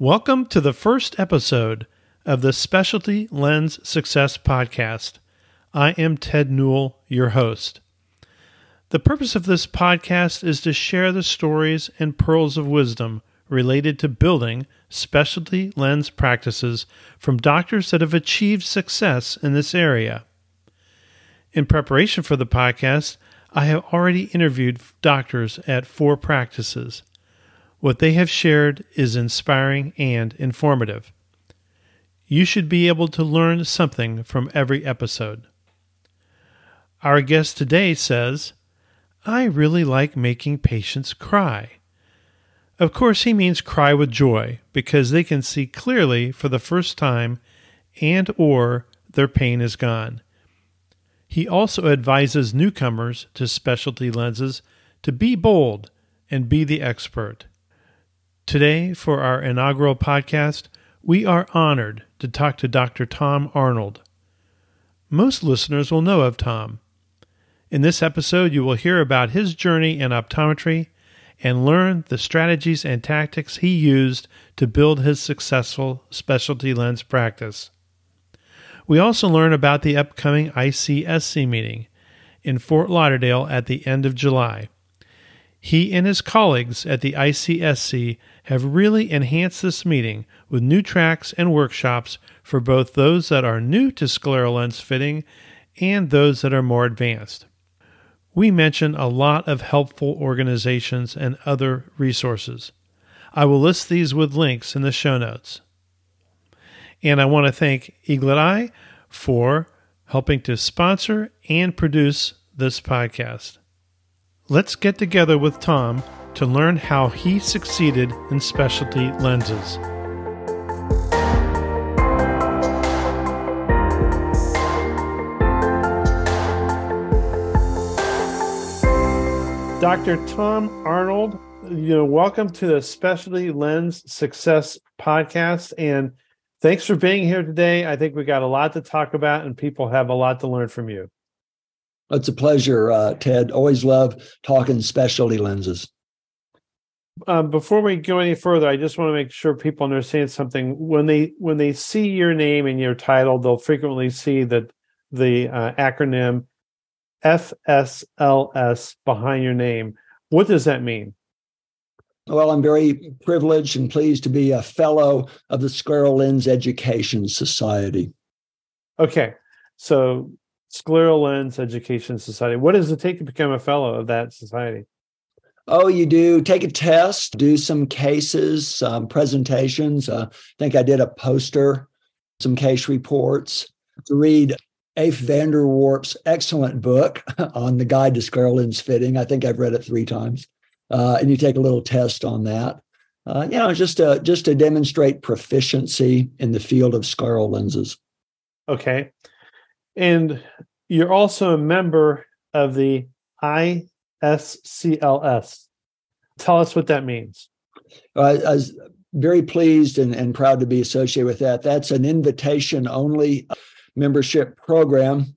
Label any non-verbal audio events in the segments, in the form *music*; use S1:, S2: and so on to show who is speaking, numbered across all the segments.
S1: Welcome to the first episode of the Specialty Lens Success Podcast. I am Ted Newell, your host. The purpose of this podcast is to share the stories and pearls of wisdom related to building specialty lens practices from doctors that have achieved success in this area. In preparation for the podcast, I have already interviewed doctors at four practices. What they have shared is inspiring and informative. You should be able to learn something from every episode. Our guest today says, I really like making patients cry. Of course, he means cry with joy because they can see clearly for the first time and or their pain is gone. He also advises newcomers to specialty lenses to be bold and be the expert. Today, for our inaugural podcast, we are honored to talk to Dr. Tom Arnold. Most listeners will know of Tom. In this episode, you will hear about his journey in optometry and learn the strategies and tactics he used to build his successful specialty lens practice. We also learn about the upcoming ICSC meeting in Fort Lauderdale at the end of July. He and his colleagues at the ICSC have really enhanced this meeting with new tracks and workshops for both those that are new to scleral lens fitting and those that are more advanced. We mention a lot of helpful organizations and other resources. I will list these with links in the show notes. And I want to thank Eaglet Eye for helping to sponsor and produce this podcast. Let's get together with Tom to learn how he succeeded in specialty lenses. Dr. Tom Arnold, you know, welcome to the Specialty Lens Success Podcast. And thanks for being here today. I think we got a lot to talk about, and people have a lot to learn from you.
S2: It's a pleasure, uh, Ted. Always love talking specialty lenses.
S1: Um, before we go any further, I just want to make sure people understand something. When they when they see your name and your title, they'll frequently see that the uh, acronym FSLS behind your name. What does that mean?
S2: Well, I'm very privileged and pleased to be a fellow of the Scleral Lens Education Society.
S1: Okay. So, Scleral Lens Education Society. What does it take to become a fellow of that society?
S2: Oh, you do take a test, do some cases, some presentations. Uh, I think I did a poster, some case reports, to read Eef van der Worp's excellent book *laughs* on the guide to scleral lens fitting. I think I've read it three times. Uh, and you take a little test on that. Uh, you know, just to just to demonstrate proficiency in the field of scleral lenses.
S1: Okay, and you're also a member of the ISCLS. Tell us what that means.
S2: Uh, I was very pleased and, and proud to be associated with that. That's an invitation only membership program.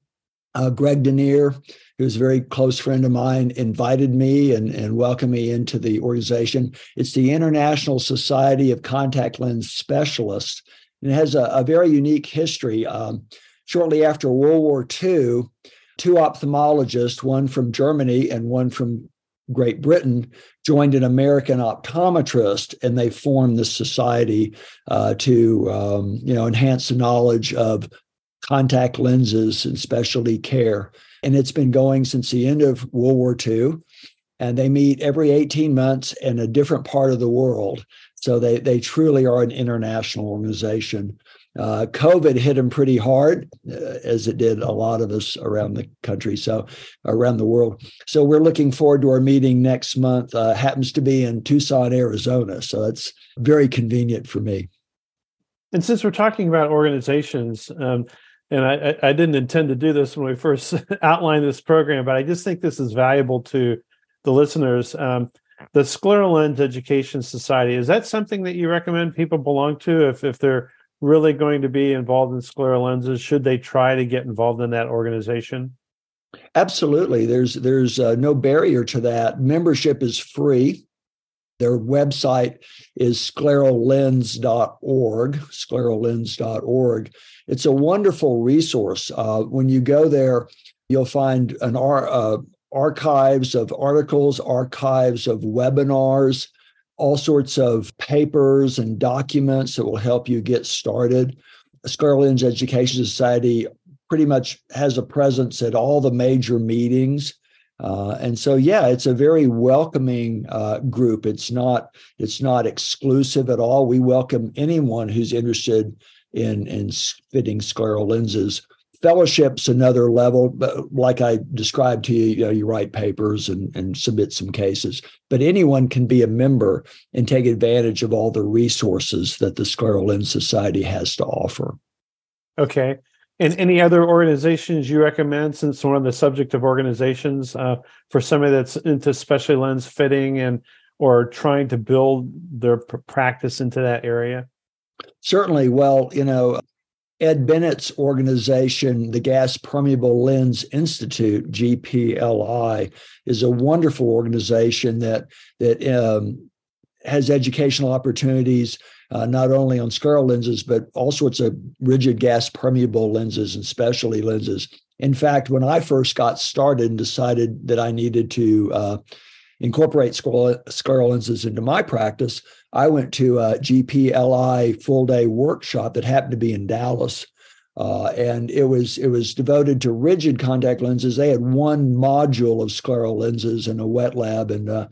S2: Uh, Greg DeNaeyer, who's a very close friend of mine, invited me and, and welcomed me into the organization. It's the International Society of Contact Lens Specialists, and it has a, a very unique history. Um, shortly after World War II, two ophthalmologists, one from Germany and one from Great Britain, joined an American optometrist, and they formed this society uh, to, um, you know, enhance the knowledge of contact lenses and specialty care. And it's been going since the end of World War II. And they meet every 18 months in a different part of the world. So they, they truly are an international organization. Uh, COVID hit them pretty hard, uh, as it did a lot of us around the country, so around the world. So we're looking forward to our meeting next month. Uh, happens to be in Tucson, Arizona, so it's very convenient for me.
S1: And since we're talking about organizations, um, and I, I didn't intend to do this when we first *laughs* outlined this program, but I just think this is valuable to the listeners. Um, the Scleral Lens Education Society is that something that you recommend people belong to if if they're really going to be involved in scleral lenses? Should they try to get involved in that organization?
S2: Absolutely. There's there's uh, no barrier to that. Membership is free. Their website is sclerallens.org, sclerallens.org. It's a wonderful resource. Uh, when you go there, you'll find an uh, archives of articles, archives of webinars, all sorts of papers and documents that will help you get started. Scleral Lens Education Society pretty much has a presence at all the major meetings. Uh, and so, yeah, it's a very welcoming uh, group. It's not it's not exclusive at all. We welcome anyone who's interested in in fitting scleral lenses fellowship's another level but like i described to you you know you write papers and, and submit some cases. But anyone can be a member and take advantage of all the resources that the scleral lens society has to offer.
S1: Okay. And any other organizations you recommend since we're on the subject of organizations uh, for somebody that's into specialty lens fitting and or trying to build their practice into that area?
S2: Certainly. Well you know Ed Bennett's organization, the Gas Permeable Lens Institute, GPLI, is a wonderful organization that that um, has educational opportunities uh, not only on scleral lenses but all sorts of rigid gas permeable lenses and specialty lenses. In fact, when I first got started and decided that I needed to uh, incorporate scleral lenses into my practice, I went to a GPLI full day workshop that happened to be in Dallas. Uh, and it was it was devoted to rigid contact lenses. They had one module of scleral lenses in a wet lab, and uh,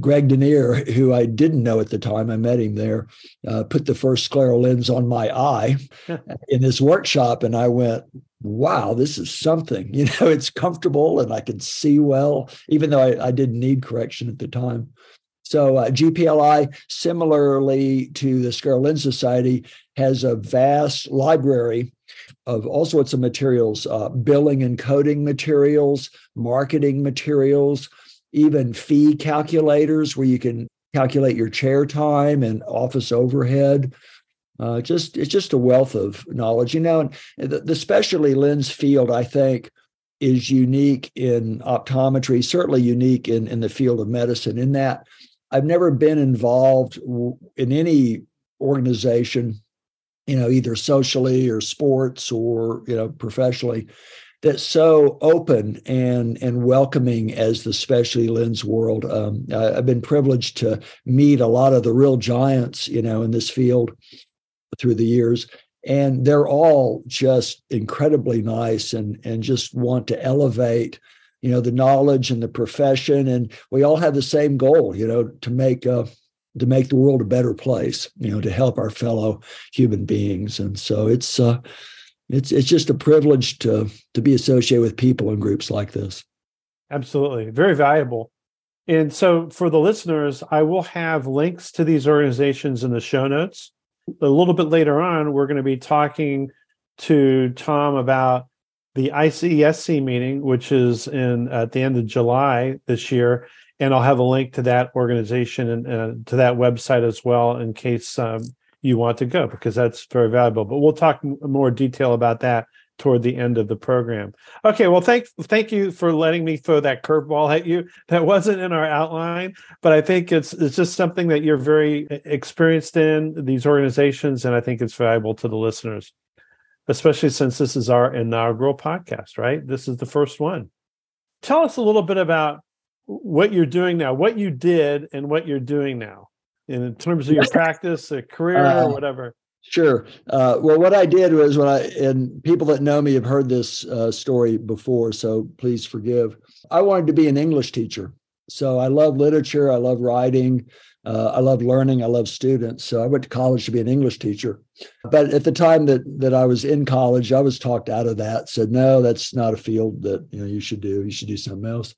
S2: Greg DeNaeyer, who I didn't know at the time, I met him there, uh, put the first scleral lens on my eye *laughs* in this workshop, and I went, wow, this is something. *laughs* You know, it's comfortable and I can see well, even though I, I didn't need correction at the time. So uh, GPLI, similarly to the Lens Society, has a vast library of all sorts of materials, uh, billing and coding materials, marketing materials, even fee calculators where you can calculate your chair time and office overhead. Uh, just it's just a wealth of knowledge, you know. And the, the specialty lens field, I think, is unique in optometry. Certainly unique in in the field of medicine. In that, I've never been involved in any organization, you know, either socially or sports or you know professionally, that's so open and and welcoming as the specialty lens world. Um, I, I've been privileged to meet a lot of the real giants, you know, in this field through the years and they're all just incredibly nice and and just want to elevate you know the knowledge and the profession and we all have the same goal you know to make uh, to make the world a better place you know to help our fellow human beings and so it's uh it's it's just a privilege to to be associated with people in groups like this.
S1: Absolutely. Very valuable. And so for the listeners i will have links to these organizations in the show notes a little bit later on, we're going to be talking to Tom about the ICSC meeting, which is in at the end of July this year, and I'll have a link to that organization and uh, to that website as well in case um, you want to go because that's very valuable. But we'll talk more detail about that toward the end of the program. Okay, well, thank thank you for letting me throw that curveball at you. That wasn't in our outline, but I think it's it's just something that you're very experienced in these organizations, and I think it's valuable to the listeners, especially since this is our inaugural podcast. Right, this is the first one. Tell us a little bit about what you're doing now, what you did, and what you're doing now in terms of your practice, a career, uh, or whatever.
S2: Sure. Uh, well, what I did was when I, and people that know me have heard this uh, story before, so please forgive. I wanted to be an English teacher. So I love literature, I love writing, uh, I love learning, I love students. So I went to college to be an English teacher. But at the time that that I was in college, I was talked out of that. Said no, that's not a field that you know you should do. You should do something else.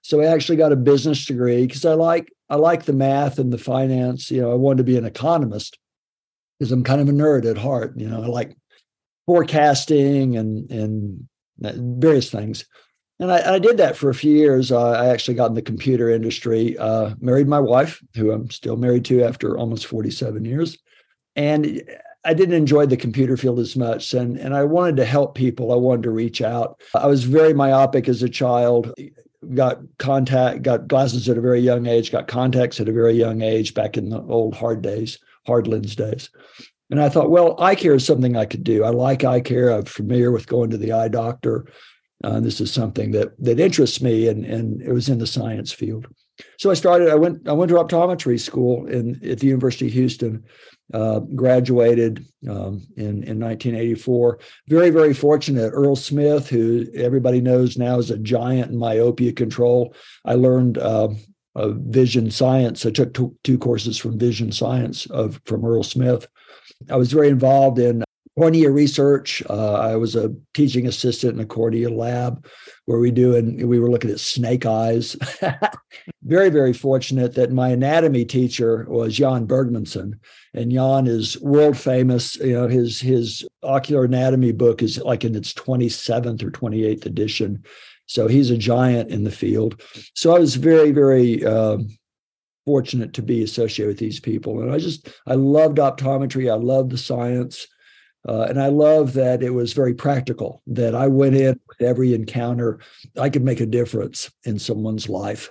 S2: So I actually got a business degree because I like I like the math and the finance. You know, I wanted to be an economist because I'm kind of a nerd at heart. You know, I like forecasting and and various things. And I, I did that for a few years. Uh, I actually got in the computer industry, uh, married my wife, who I'm still married to after almost 47 years. And I didn't enjoy the computer field as much. And, and I wanted to help people. I wanted to reach out. I was very myopic as a child. got contact, got glasses at a very young age, got contacts at a very young age back in the old hard days, hard lens days. And I thought, well, eye care is something I could do. I like eye care. I'm familiar with going to the eye doctor. Uh, this is something that that interests me, and and it was in the science field. So I started. I went. I went to optometry school in at the University of Houston. Uh, graduated um, in in 1984. Very very fortunate. Earl Smith, who everybody knows now is a giant in myopia control. I learned. Uh, vision science. I took two, two courses from vision science of from Earl Smith. I was very involved in cornea research. Uh, I was a teaching assistant in a cornea lab where we do and we were looking at snake eyes. *laughs* very, very fortunate that my anatomy teacher was Jan Bergmanson. And Jan is world famous. You know, his his ocular anatomy book is like in its 27th or 28th edition. So he's a giant in the field. So I was very, very um, fortunate to be associated with these people. And I just, I loved optometry. I loved the science. Uh, and I love that it was very practical, that I went in with every encounter, I could make a difference in someone's life.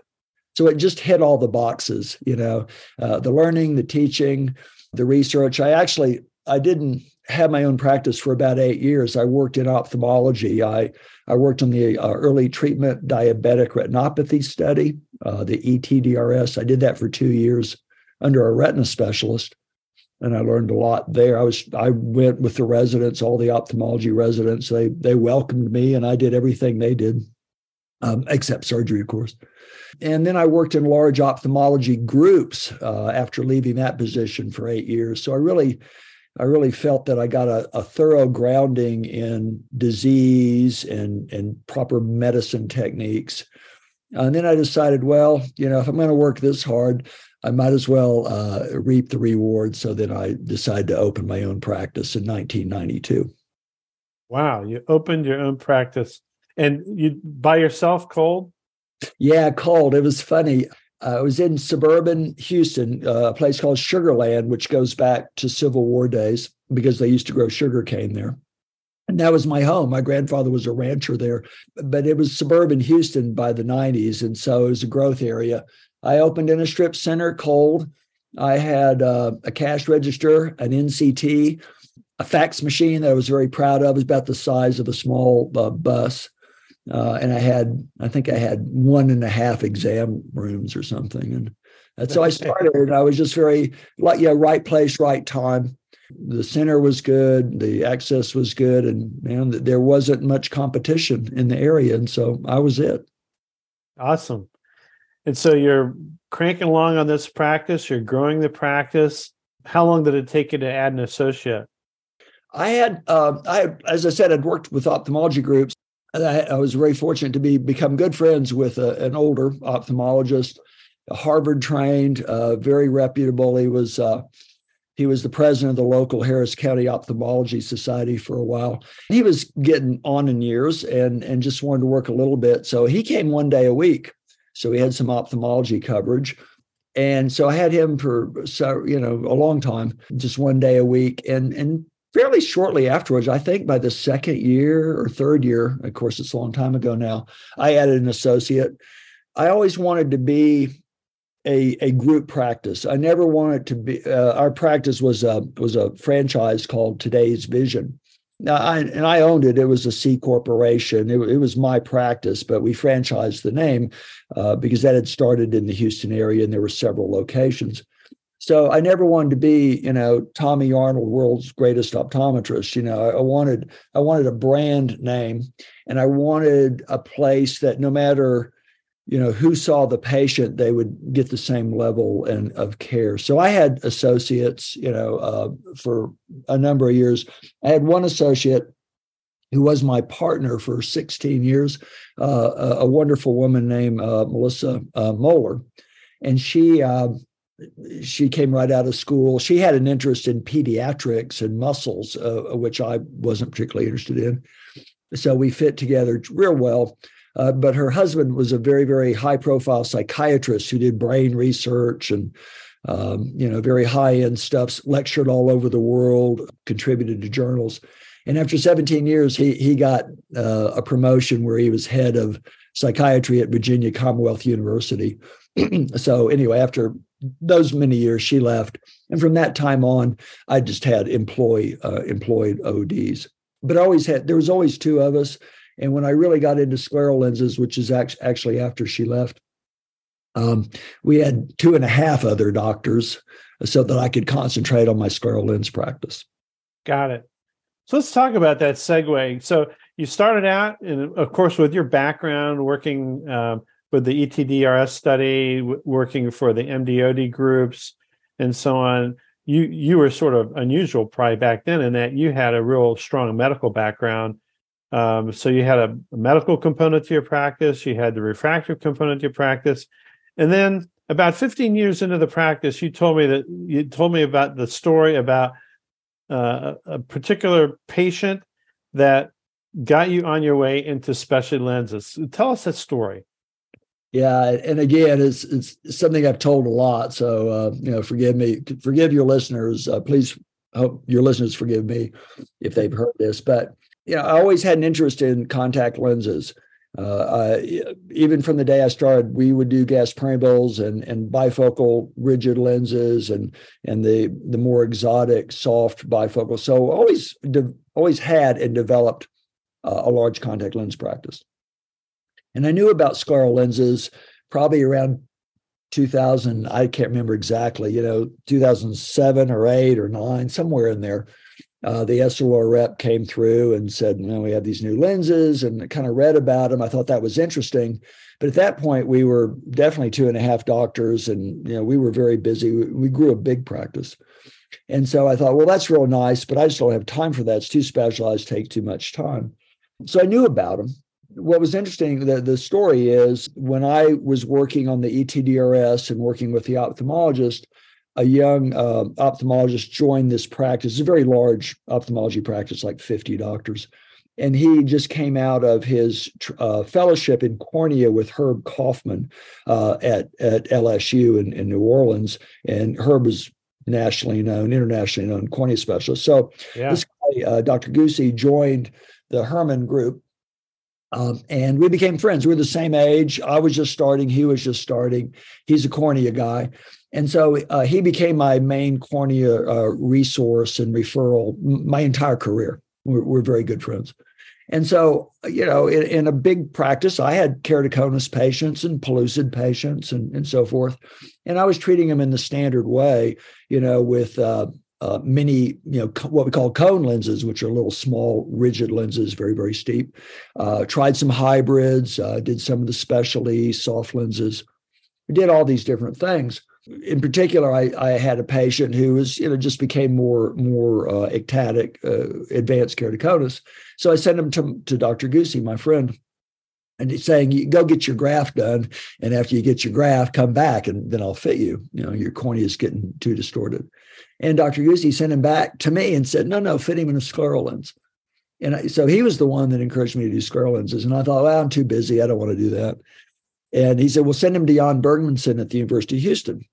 S2: So it just hit all the boxes, you know, uh, the learning, the teaching, the research. I actually, I didn't have my own practice for about eight years. I worked in ophthalmology. I, I worked on the uh, early treatment diabetic retinopathy study, uh, the ETDRS. I did that for two years under a retina specialist and I learned a lot there. I was I went with the residents, all the ophthalmology residents. They they welcomed me, and I did everything they did, um, except surgery, of course. And then I worked in large ophthalmology groups uh, after leaving that position for eight years. So I really, I really felt that I got a, a thorough grounding in disease and and proper medicine techniques. And then I decided, well, you know, if I'm going to work this hard, I might as well uh, reap the reward. So then I decided to open my own practice in 1992.
S1: Wow, you opened your own practice and you by yourself, cold?
S2: Yeah, cold. It was funny. Uh, I was in suburban Houston, uh, a place called Sugarland, which goes back to Civil War days because they used to grow sugar cane there. And that was my home. My grandfather was a rancher there, but it was suburban Houston by the 90s. And so it was a growth area. I opened in a strip center cold. I had uh, a cash register, an NCT, a fax machine that I was very proud of. It was about the size of a small uh, bus. Uh, and I had, I think I had one and a half exam rooms or something. And that's so I started. And I was just very, like, yeah, right place, right time. The center was good, the access was good, and man, there wasn't much competition in the area. And so I was it.
S1: Awesome. And so you're cranking along on this practice, you're growing the practice. How long did it take you to add an associate?
S2: I had, uh, I as I said, I'd worked with ophthalmology groups. I, I, was very fortunate to be become good friends with a, an older ophthalmologist, Harvard trained, uh, very reputable. He was uh, he was the president of the local Harris County Ophthalmology Society for a while. He was getting on in years and and just wanted to work a little bit. So he came one day a week so he had some ophthalmology coverage. And so I had him for so you know a long time, just one day a week, and and fairly shortly afterwards, I think by the second year or third year, of course it's a long time ago now, I added an associate. I always wanted to be a a group practice. I never wanted to be. Uh, our practice was a was a franchise called Today's Vision, now, I, and I owned it. It was a C corporation. It, it was my practice, but we franchised the name uh, because that had started in the Houston area, and there were several locations. So I never wanted to be, you know, Tommy Arnold, world's greatest optometrist. You know, I, wanted I wanted a brand name, and I wanted a place that no matter you know who saw the patient they would get the same level and of care so i had associates you know uh, for a number of years i had one associate who was my partner for 16 years uh, a, a, wonderful woman named uh, melissa uh, moeller and she uh, she came right out of school she had an interest in pediatrics and muscles uh, which i wasn't particularly interested in so we fit together real well uh, but her husband was a very, very high profile psychiatrist who did brain research and, um, you know, very high end stuff, lectured all over the world, contributed to journals. And after 17 years, he, he got uh, a promotion where he was head of psychiatry at Virginia Commonwealth University. *clears throat* so anyway, after those many years, she left, and from that time on, I just had employee uh, employed ODs. But I always had there was always two of us, and when I really got into scleral lenses, which is actually after she left, um, we had two and a half other doctors so that I could concentrate on my scleral lens practice.
S1: Got it. So let's talk about that segue. So you started out, and of course, with your background working um, with the ETDRS study, w- working for the MDOD groups, and so on. You you were sort of unusual probably back then in that you had a real strong medical background. Um, so you had a, medical component to your practice, you had the refractive component to your practice, and then about 15 years into the practice, you told me that you told me about the story about uh, a particular patient that got you on your way into specialty lenses. Tell us that story.
S2: Yeah, and again, it's it's something I've told a lot. So uh, you know, forgive me, forgive your listeners. Uh, please, hope your listeners forgive me if they've heard this. But you know, I always had an interest in contact lenses. Uh, I, even from the day I started, we would do gas permeables and and bifocal rigid lenses and and the the more exotic soft bifocal. So always de- always had and developed uh, a large contact lens practice. And I knew about scleral lenses probably around 2000. I can't remember exactly. You know, 2007 or eight or nine, somewhere in there uh, the Essilor rep came through and said, you know, we have these new lenses and kind of read about them. I thought that was interesting. But at that point, we were definitely two and a half doctors and, you know, we were very busy. We, we grew a big practice. And so I thought, well, that's real nice, but I just don't have time for that. It's too specialized, take too much time. So I knew about them. What was interesting, the, the story is when I was working on the ETDRS and working with the ophthalmologist, a young uh, ophthalmologist joined this practice. It's a very large ophthalmology practice, like 50 doctors. And he just came out of his uh, fellowship in cornea with Herb Kaufman uh, at, at LSU in, in New Orleans. And Herb is nationally known, internationally known cornea specialist. So yeah. this guy, uh, Dr. Goosey, joined the Herman group um, and we became friends. We are the same age. I was just starting. He was just starting. He's a cornea guy. And so uh, he became my main cornea uh, resource and referral my entire career. We're, we're, very good friends. And so, you know, in, in, a big practice, I had keratoconus patients and pellucid patients and, and so forth. And I was treating them in the standard way, you know, with uh, uh, many, you know, what we call cone lenses, which are little small rigid lenses, very, very steep. Uh, tried some hybrids, uh, did some of the specialty soft lenses, We did all these different things in particular, I, I had a patient who was, you know, just became more more uh, ectatic, uh, advanced keratoconus. So I sent him to, to Dr. Goosey, my friend, and he's saying, go get your graft done. And after you get your graft, come back and then I'll fit you. You know, your cornea is getting too distorted. And Dr. Goosey sent him back to me and said, no, no, fit him in a scleral lens. And I, so he was the one that encouraged me to do scleral lenses. And I thought, well, I'm too busy. I don't want to do that. And he said, well, send him to Jan Bergmanson at the University of Houston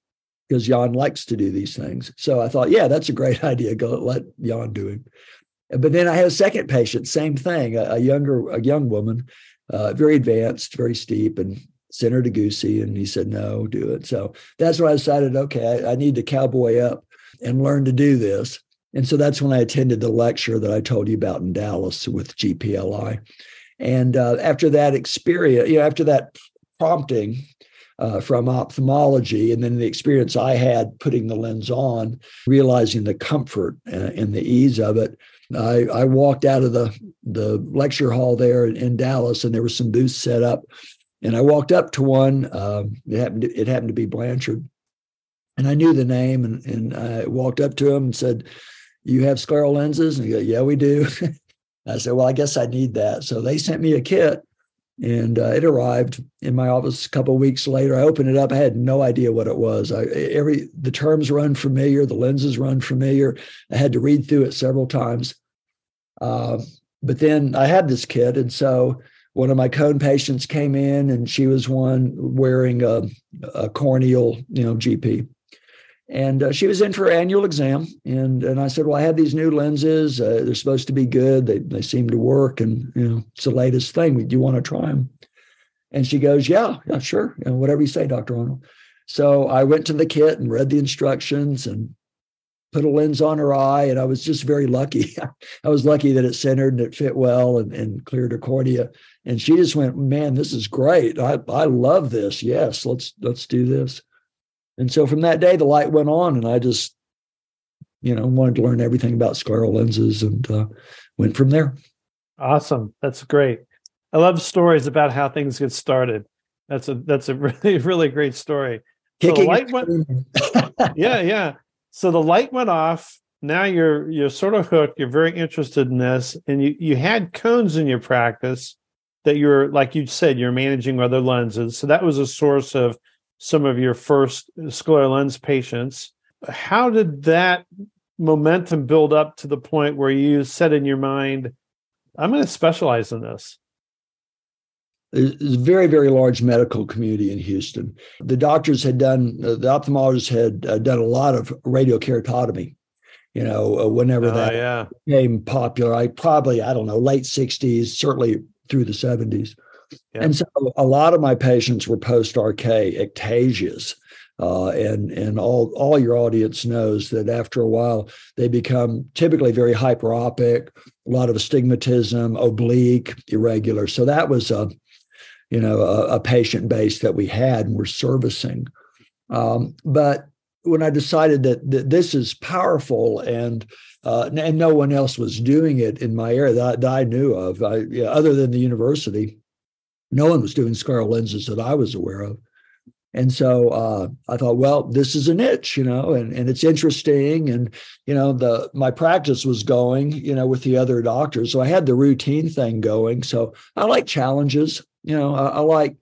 S2: because Jan likes to do these things. So I thought, yeah, that's a great *laughs* idea. Go let Jan do him. But then I had a second patient, same thing, a, a younger, a young woman, uh, very advanced, very steep, and sent her to Goosey, and he said, no, do it. So that's when I decided, okay, I, I need to cowboy up and learn to do this. And so that's when I attended the lecture that I told you about in Dallas with GPLI. And uh, after that experience, you know, after that prompting, uh, from ophthalmology, and then the experience I had putting the lens on, realizing the comfort uh, and the ease of it. I, I, walked out of the the lecture hall there in, in, Dallas, and there were some booths set up, and I walked up to one. Um, it happened to, it happened to be Blanchard, and I knew the name, and, and I walked up to him and said, "You have scleral lenses?" And he goes, "Yeah, we do." *laughs* I said, "Well, I guess I need that." So they sent me a kit, and uh, it arrived in my office a couple of weeks later. I opened it up. I had no idea what it was. I, every the terms run familiar, the lenses run familiar. I had to read through it several times. Uh, but then I had this kit, and so one of my cone patients came in, and she was one wearing a, a corneal, you know, GP. And uh, she was in for her annual exam, and and I said, "Well, I have these new lenses. Uh, they're supposed to be good. They they seem to work, and you know, it's the latest thing. Do you want to try them?" And she goes, Yeah, yeah, sure. You know, whatever you say, Dr. Arnold. So I went to the kit and read the instructions and put a lens on her eye. And I was just very lucky. *laughs* I was lucky that it centered and it fit well and, and cleared her cornea. And she just went, Man, this is great. I, I love this. Yes, let's let's do this. And so from that day, the light went on, and I just, you know, wanted to learn everything about scleral lenses and uh, went from there.
S1: Awesome. That's great. I love stories about how things get started. That's a that's a *laughs* really really great story. So the light went, *laughs* yeah, yeah. So the light went off. Now you're you're sort of hooked. You're very interested in this, and you you had cones in your practice that you're like you said you're managing other lenses. So that was a source of some of your first scleral lens patients. How did that momentum build up to the point where you said in your mind, I'm going to specialize in this?
S2: There's a very, very large medical community in Houston. The doctors had done, uh, the ophthalmologists had uh, done a lot of radial keratotomy. You know, uh, whenever uh, that yeah. became popular, I probably, I don't know, late 60s, certainly through the 70s. Yeah. And so a lot of my patients were post RK ectasias. Uh, and and all all your audience knows that after a while they become typically very hyperopic, a lot of astigmatism, oblique, irregular. So that was a you know a, a patient base that we had and we're servicing. Um, but when I decided that, that this is powerful and uh, and no one else was doing it in my area that, that I knew of, I, yeah, other than the university, no one was doing scleral lenses that I was aware of. And so uh, I thought, well, this is a niche, you know, and, and it's interesting. And, you know, the my practice was going, you know, with the other doctors. So I had the routine thing going. So I like challenges, you know, I, I like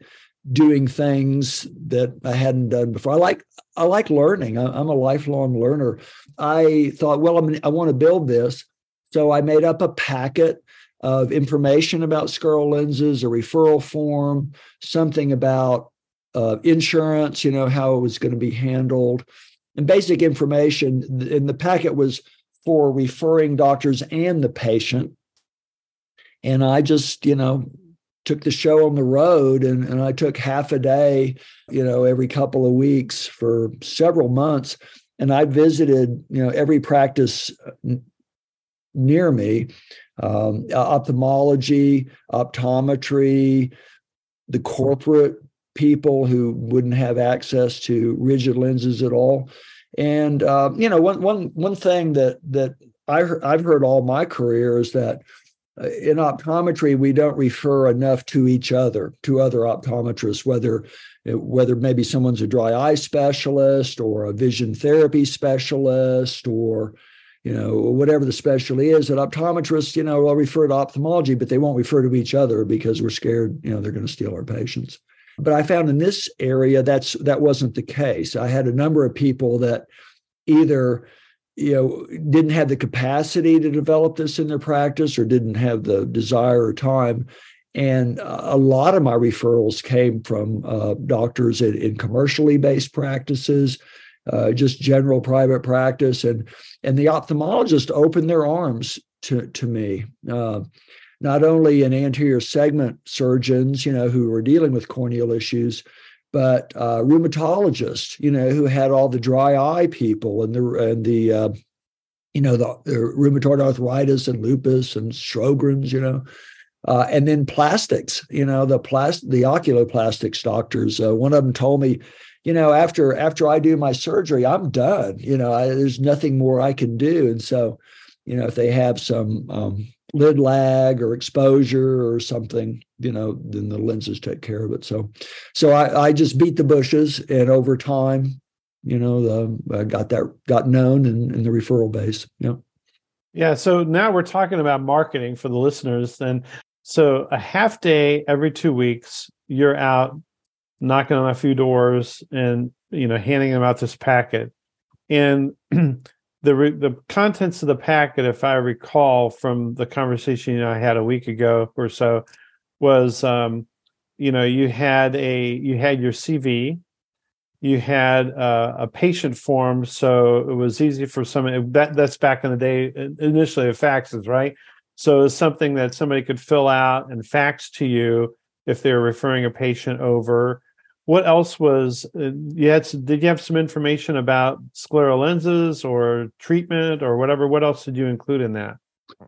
S2: doing things that I hadn't done before. I like I like learning. I, am a lifelong learner. I thought, well, I'm, I want to build this. So I made up a packet of information about scleral lenses, a referral form, something about uh, insurance, you know, how it was going to be handled, and basic information. And the packet was for referring doctors and the patient. And I just, you know, took the show on the road and, and I took half a day, you know, every couple of weeks for several months. And I visited, you know, every practice near me um, ophthalmology, optometry, the corporate people who wouldn't have access to rigid lenses at all. And uh, you know, one one one thing that that I I've heard all my career is that uh, in optometry we don't refer enough to each other to other optometrists whether whether maybe someone's a dry eye specialist or a vision therapy specialist or you know, whatever the specialty is. That optometrists, you know, will refer to ophthalmology, but they won't refer to each other because we're scared, you know, they're going to steal our patients. But I found in this area that's that wasn't the case. I had a number of people that either you know didn't have the capacity to develop this in their practice or didn't have the desire or time and a lot of my referrals came from uh, doctors in, in commercially based practices uh, just general private practice, and and the ophthalmologist opened their arms to to me. Uh, not only in anterior segment surgeons, you know, who were dealing with corneal issues, but uh, rheumatologists, you know, who had all the dry eye people and the and the uh, you know the, the, rheumatoid arthritis and lupus and Sjogren's, you know, uh, and then plastics, you know, the plast the oculoplastics doctors. Uh, one of them told me, you know, after after I do my surgery, I'm done. You know, I, there's nothing more I can do. And so, you know, if they have some um, lid lag or exposure or something, you know, then the lenses take care of it. So, so I, I just beat the bushes, and over time, you know, the, I got that got known in, in the referral base. Yeah.
S1: Yeah. So now we're talking about marketing for the listeners. And so a half day every two weeks, you're out knocking on a few doors and you know handing them out this packet and *clears throat* the the contents of the packet if i recall from the conversation i had a week ago or so was um you know you had a you had your cv you had uh, a patient form so it was easy for someone that that's back in the day initially of faxes right so it's something that somebody could fill out and fax to you if they're referring a patient over. What else was uh, you had? Did you have some information about scleral lenses or treatment or whatever? What else did you include in that?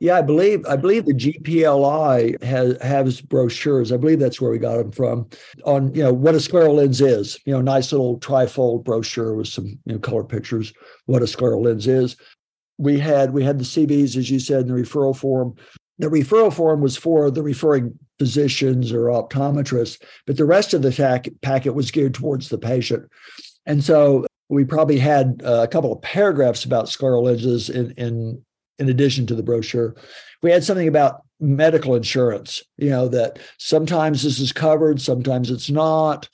S2: Yeah, I believe I believe the GPLI has has brochures. I believe that's where we got them from on you know what a scleral lens is. You know, nice little trifold brochure with some you know color pictures. What a scleral lens is. We had we had the CVs as you said in the referral form. The referral form was for the referring physicians or optometrists, but the rest of the packet was geared towards the patient. And so we probably had uh, a couple of paragraphs about scleral lenses in, in in addition to the brochure. We had something about medical insurance, you know, that sometimes this is covered, sometimes it's not.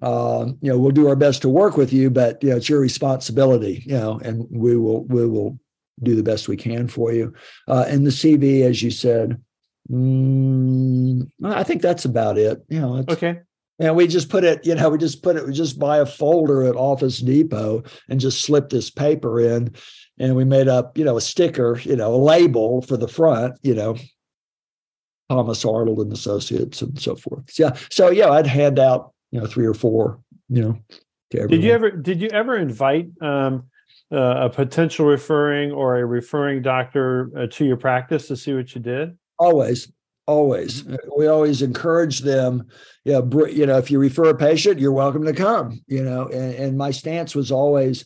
S2: Um, you know, we'll do our best to work with you, but you know, it's your responsibility, you know, and we will we will do the best we can for you. Uh, and the CV, as you said, mm, I think that's about it. You know,
S1: okay.
S2: And we just put it, you know, we just put it, we just buy a folder at Office Depot and just slip this paper in and we made up, you know, a sticker, you know, a label for the front, you know, Thomas Arnold and Associates and so forth. So, yeah. So yeah, I'd hand out, you know, three or four, you know.
S1: Did you ever did you ever invite um, uh, a potential referring or a referring doctor uh, to your practice to see what you did?
S2: Always, always. Mm-hmm. We always encourage them. You know, you know, if you refer a patient, you're welcome to come. You know, and, and my stance was always,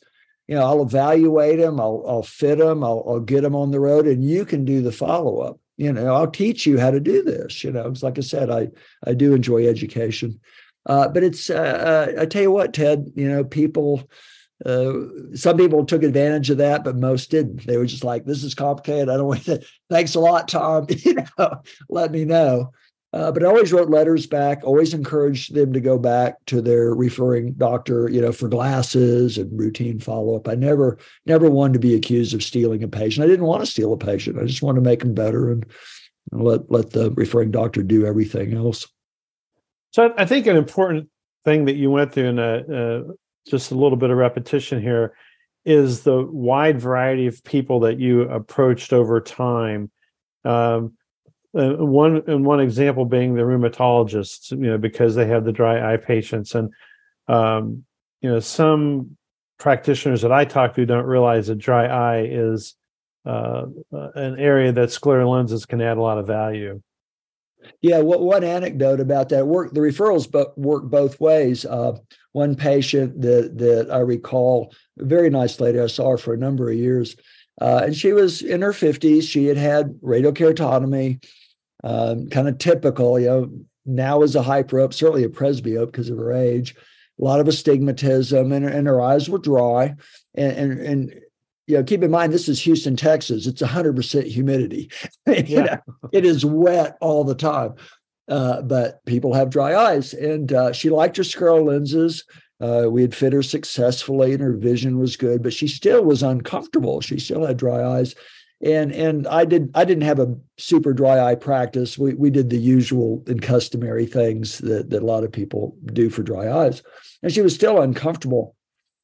S2: you know, I'll evaluate them, I'll, I'll fit them, I'll, I'll get them on the road, and you can do the follow up. You know, I'll teach you how to do this. You know, because like I said, I I do enjoy education, uh, but it's uh, uh I tell you what, Ted. You know, people. Uh, some people took advantage of that, but most didn't. They were just like, "This is complicated. I don't want to." *laughs* Thanks a lot, Tom. *laughs* You know, let me know. Uh, but I always wrote letters back, always encouraged them to go back to their referring doctor, you know, for glasses and routine follow up. I never, never wanted to be accused of stealing a patient. I didn't want to steal a patient. I just wanted to make them better and, and let let the referring doctor do everything else.
S1: So I think an important thing that you went through, and uh, just a little bit of repetition here, is the wide variety of people that you approached over time. Um, uh, one and one example being the rheumatologists, you know, because they have the dry eye patients, and um, you know, some practitioners that I talk to don't realize that dry eye is uh, uh an area that scleral lenses can add a lot of value.
S2: Yeah, what one anecdote about that work? The referrals but work both ways. Uh, one patient that that I recall, a very nice lady, I saw her for a number of years, uh, and she was in her fifties. She had had keratotomy um, kind of typical. You know, now is a hyperope, certainly a presbyope because of her age. A lot of astigmatism, and, and her eyes were dry. And, and, and you know, keep in mind this is Houston, Texas. It's 100% humidity. *laughs* yeah. Know, it is wet all the time. Uh, but people have dry eyes, and uh, she liked her scleral lenses. Uh, we had fit her successfully, and her vision was good, but she still was uncomfortable. She still had dry eyes, and and I did I didn't have a super dry eye practice. We we did the usual and customary things that that a lot of people do for dry eyes, and she was still uncomfortable.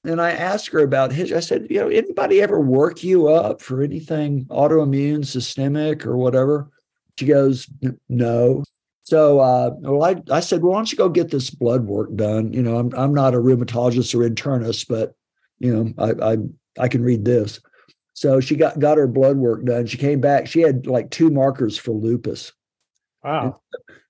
S2: And I asked her about his. I said, you know, anybody ever work you up for anything autoimmune, systemic, or whatever? She goes, no. So, uh, well, I, I said, well, why don't you go get this blood work done? You know, I'm I'm not a rheumatologist or internist, but you know, I I I can read this. So she got got her blood work done. She came back. She had like two markers for lupus.
S1: Wow.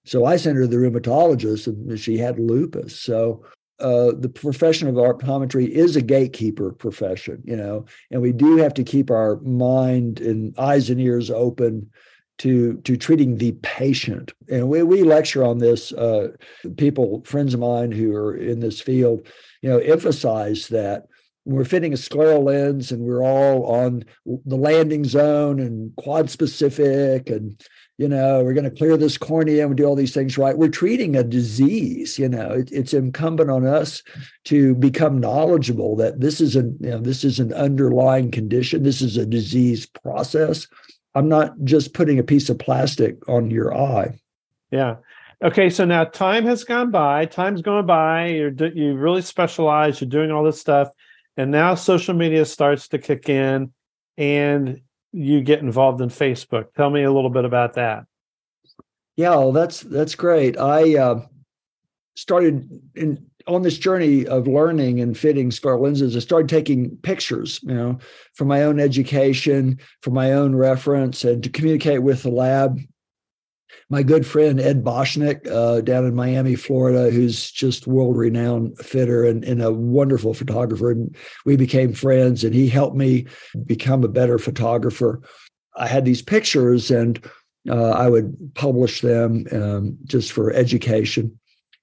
S2: so I sent her to the rheumatologist, and she had lupus. So uh, the profession of optometry is a gatekeeper profession, you know, and we do have to keep our mind and eyes and ears open to to treating the patient. And we we lecture on this. Uh, people, friends of mine who are in this field, you know, emphasize that we're fitting a scleral lens and we're all on the landing zone and quad specific and you know we're going to clear this cornea and we do all these things right we're treating a disease you know it, it's incumbent on us to become knowledgeable that this is a you know this is an underlying condition this is a disease process i'm not just putting a piece of plastic on your eye
S1: yeah okay so now time has gone by time's gone by you're you really specialize you're doing all this stuff and now social media starts to kick in and you get involved in Facebook. Tell me a little bit about that.
S2: Yeah, well, that's that's great. I uh, started in on this journey of learning and fitting scleral lenses, I started taking pictures, you know, for my own education, for my own reference, and to communicate with the lab. My good friend Ed Boshnick uh, down in Miami, Florida, who's just world renowned fitter and, and, a wonderful photographer. And we became friends, and he helped me become a better photographer. I had these pictures, and uh, I would publish them um, just for education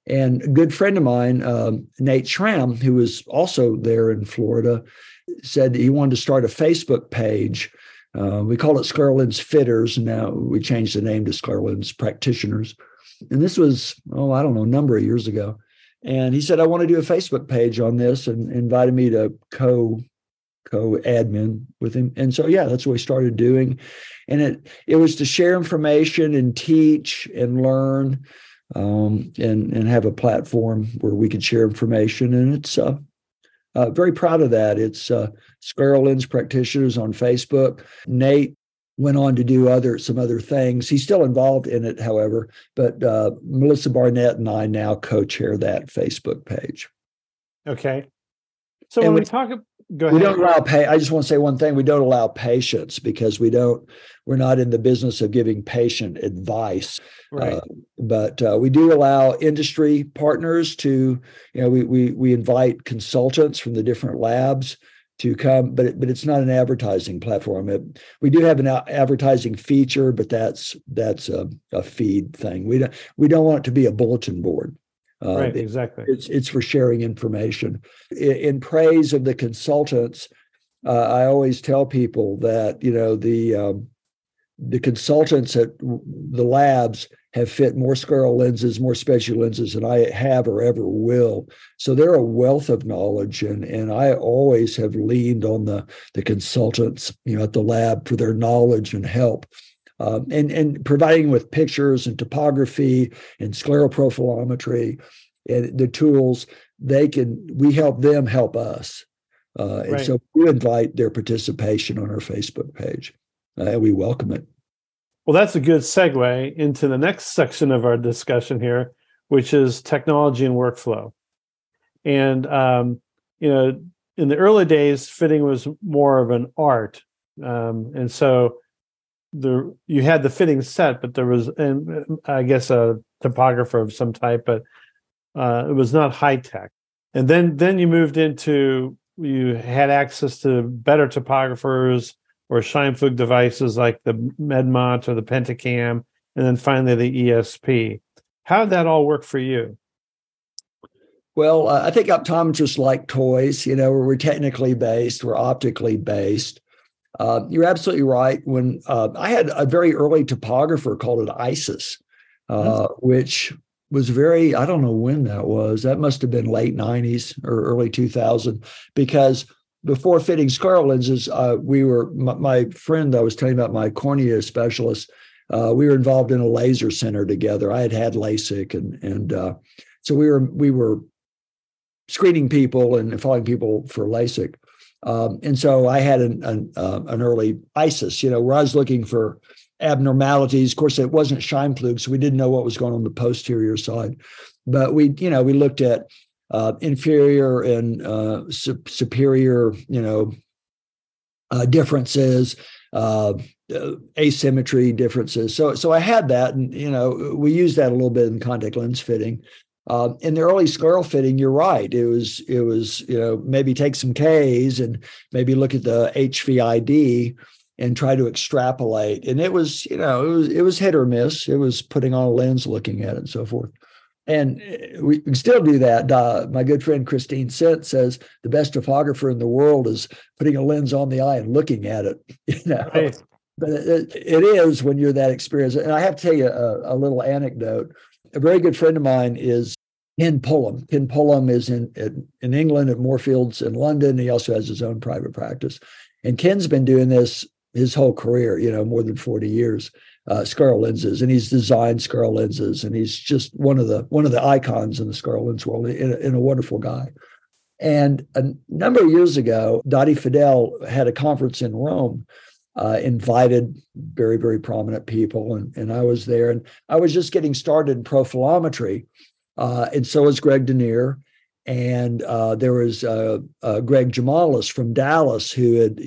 S2: and a good friend of mine, um, Nate Schramm, who was also there in Florida, said he wanted to start a Facebook page. Uh, we call it Scleral Fitters. Now we changed the name to Scleral Practitioners. And this was, oh, I don't know, a number of years ago. And he said, I want to do a Facebook page on this and invited me to co co-admin with him. And so yeah, that's what we started doing. And it it was to share information and teach and learn um, and and have a platform where we can share information. And it's uh, uh, very proud of that. It's uh, Scleral Lens Practitioners on Facebook. Nate went on to do other some other things. He's still involved in it, however. But uh, Melissa Barnett and I now co-chair that Facebook page.
S1: Okay. So and when we, we talk, Go ahead.
S2: We don't allow pay. I just want to say one thing. We don't allow patients because we don't. We're not in the business of giving patient advice. Right. Uh, but uh, we do allow industry partners to. You know, we we we invite consultants from the different labs to come, but it, but it's not an advertising platform. It, we do have an advertising feature, but that's that's a, a feed thing. We don't we don't want it to be a bulletin board.
S1: Uh, right, exactly.
S2: It's it's for sharing information. In, in praise of the consultants, uh, I always tell people that you know the um, the consultants at the labs have fit more scleral lenses, more special lenses than I have or ever will. So they're a wealth of knowledge, and and I always have leaned on the the consultants, you know, at the lab for their knowledge and help um, and and providing with pictures and topography and scleroprofilometry and the tools they can we help them help us. Uh, and right. so we invite their participation on our facebook page uh, and we welcome it.
S1: Well that's a good segue into the next section of our discussion here which is technology and workflow. And um, you know in the early days fitting was more of an art. Um, and so the you had the fitting set, but there was, and I guess a topographer of some type, but uh, it was not high tech. And then then you moved into you had access to better topographers or Scheimpflug devices like the Medmont or the Pentacam, and then finally the ESP. How did that all work for you?
S2: Well, uh, I think optometrists like toys. You know, we're technically based, we're optically based. Uh, you're absolutely right. When uh, I had a very early topographer called it EyeSys, uh, which was very, I don't know when that was. That must have been late 90s or early 2000, because before fitting scleral lenses, uh, we were, my, my, friend I was telling about, my cornea specialist, uh, we were involved in a laser center together. I had had LASIK, and and uh, so we were we were screening people and following people for LASIK. Um, and so I had an an, uh, an, early EyeSys, you know, where I was looking for abnormalities. Of course, it wasn't Scheimpflug, so we didn't know what was going on the posterior side. But we, you know, we looked at uh, inferior and uh, su- superior, you know, uh, differences, uh, uh, asymmetry differences. So, so I had that, and you know, we used that a little bit in contact lens fitting. Uh, in the early scleral fitting, you're right. It was it was you know maybe take some K's and maybe look at the HVID and try to extrapolate. And it was you know it was it was hit or miss. It was putting on a lens, looking at it, and so forth. And uh, we can still do that. Uh, my good friend Christine Sindt says the best topographer in the world is putting a lens on the eye and looking at it. *laughs* You know. Right. But it, it is when you're that experienced. And I have to tell you a, a little anecdote a very good friend of mine is Ken Pullum. Ken Pullum is in, in, in England at Moorfields in London. He also has his own private practice. And Ken's been doing this his whole career, you know, more than 40 years, uh, Scleral lenses. And he's designed Scleral lenses. And he's just one of the one of the icons in the Scleral lens world and a wonderful guy. And a number of years ago, Daddi Fadel had a conference in Rome uh, invited very, very prominent people, and, and I was there. And I was just getting started in profilometry, uh, and so was Greg DeNaeyer. And uh, there was uh, uh, Greg Gemoules from Dallas who had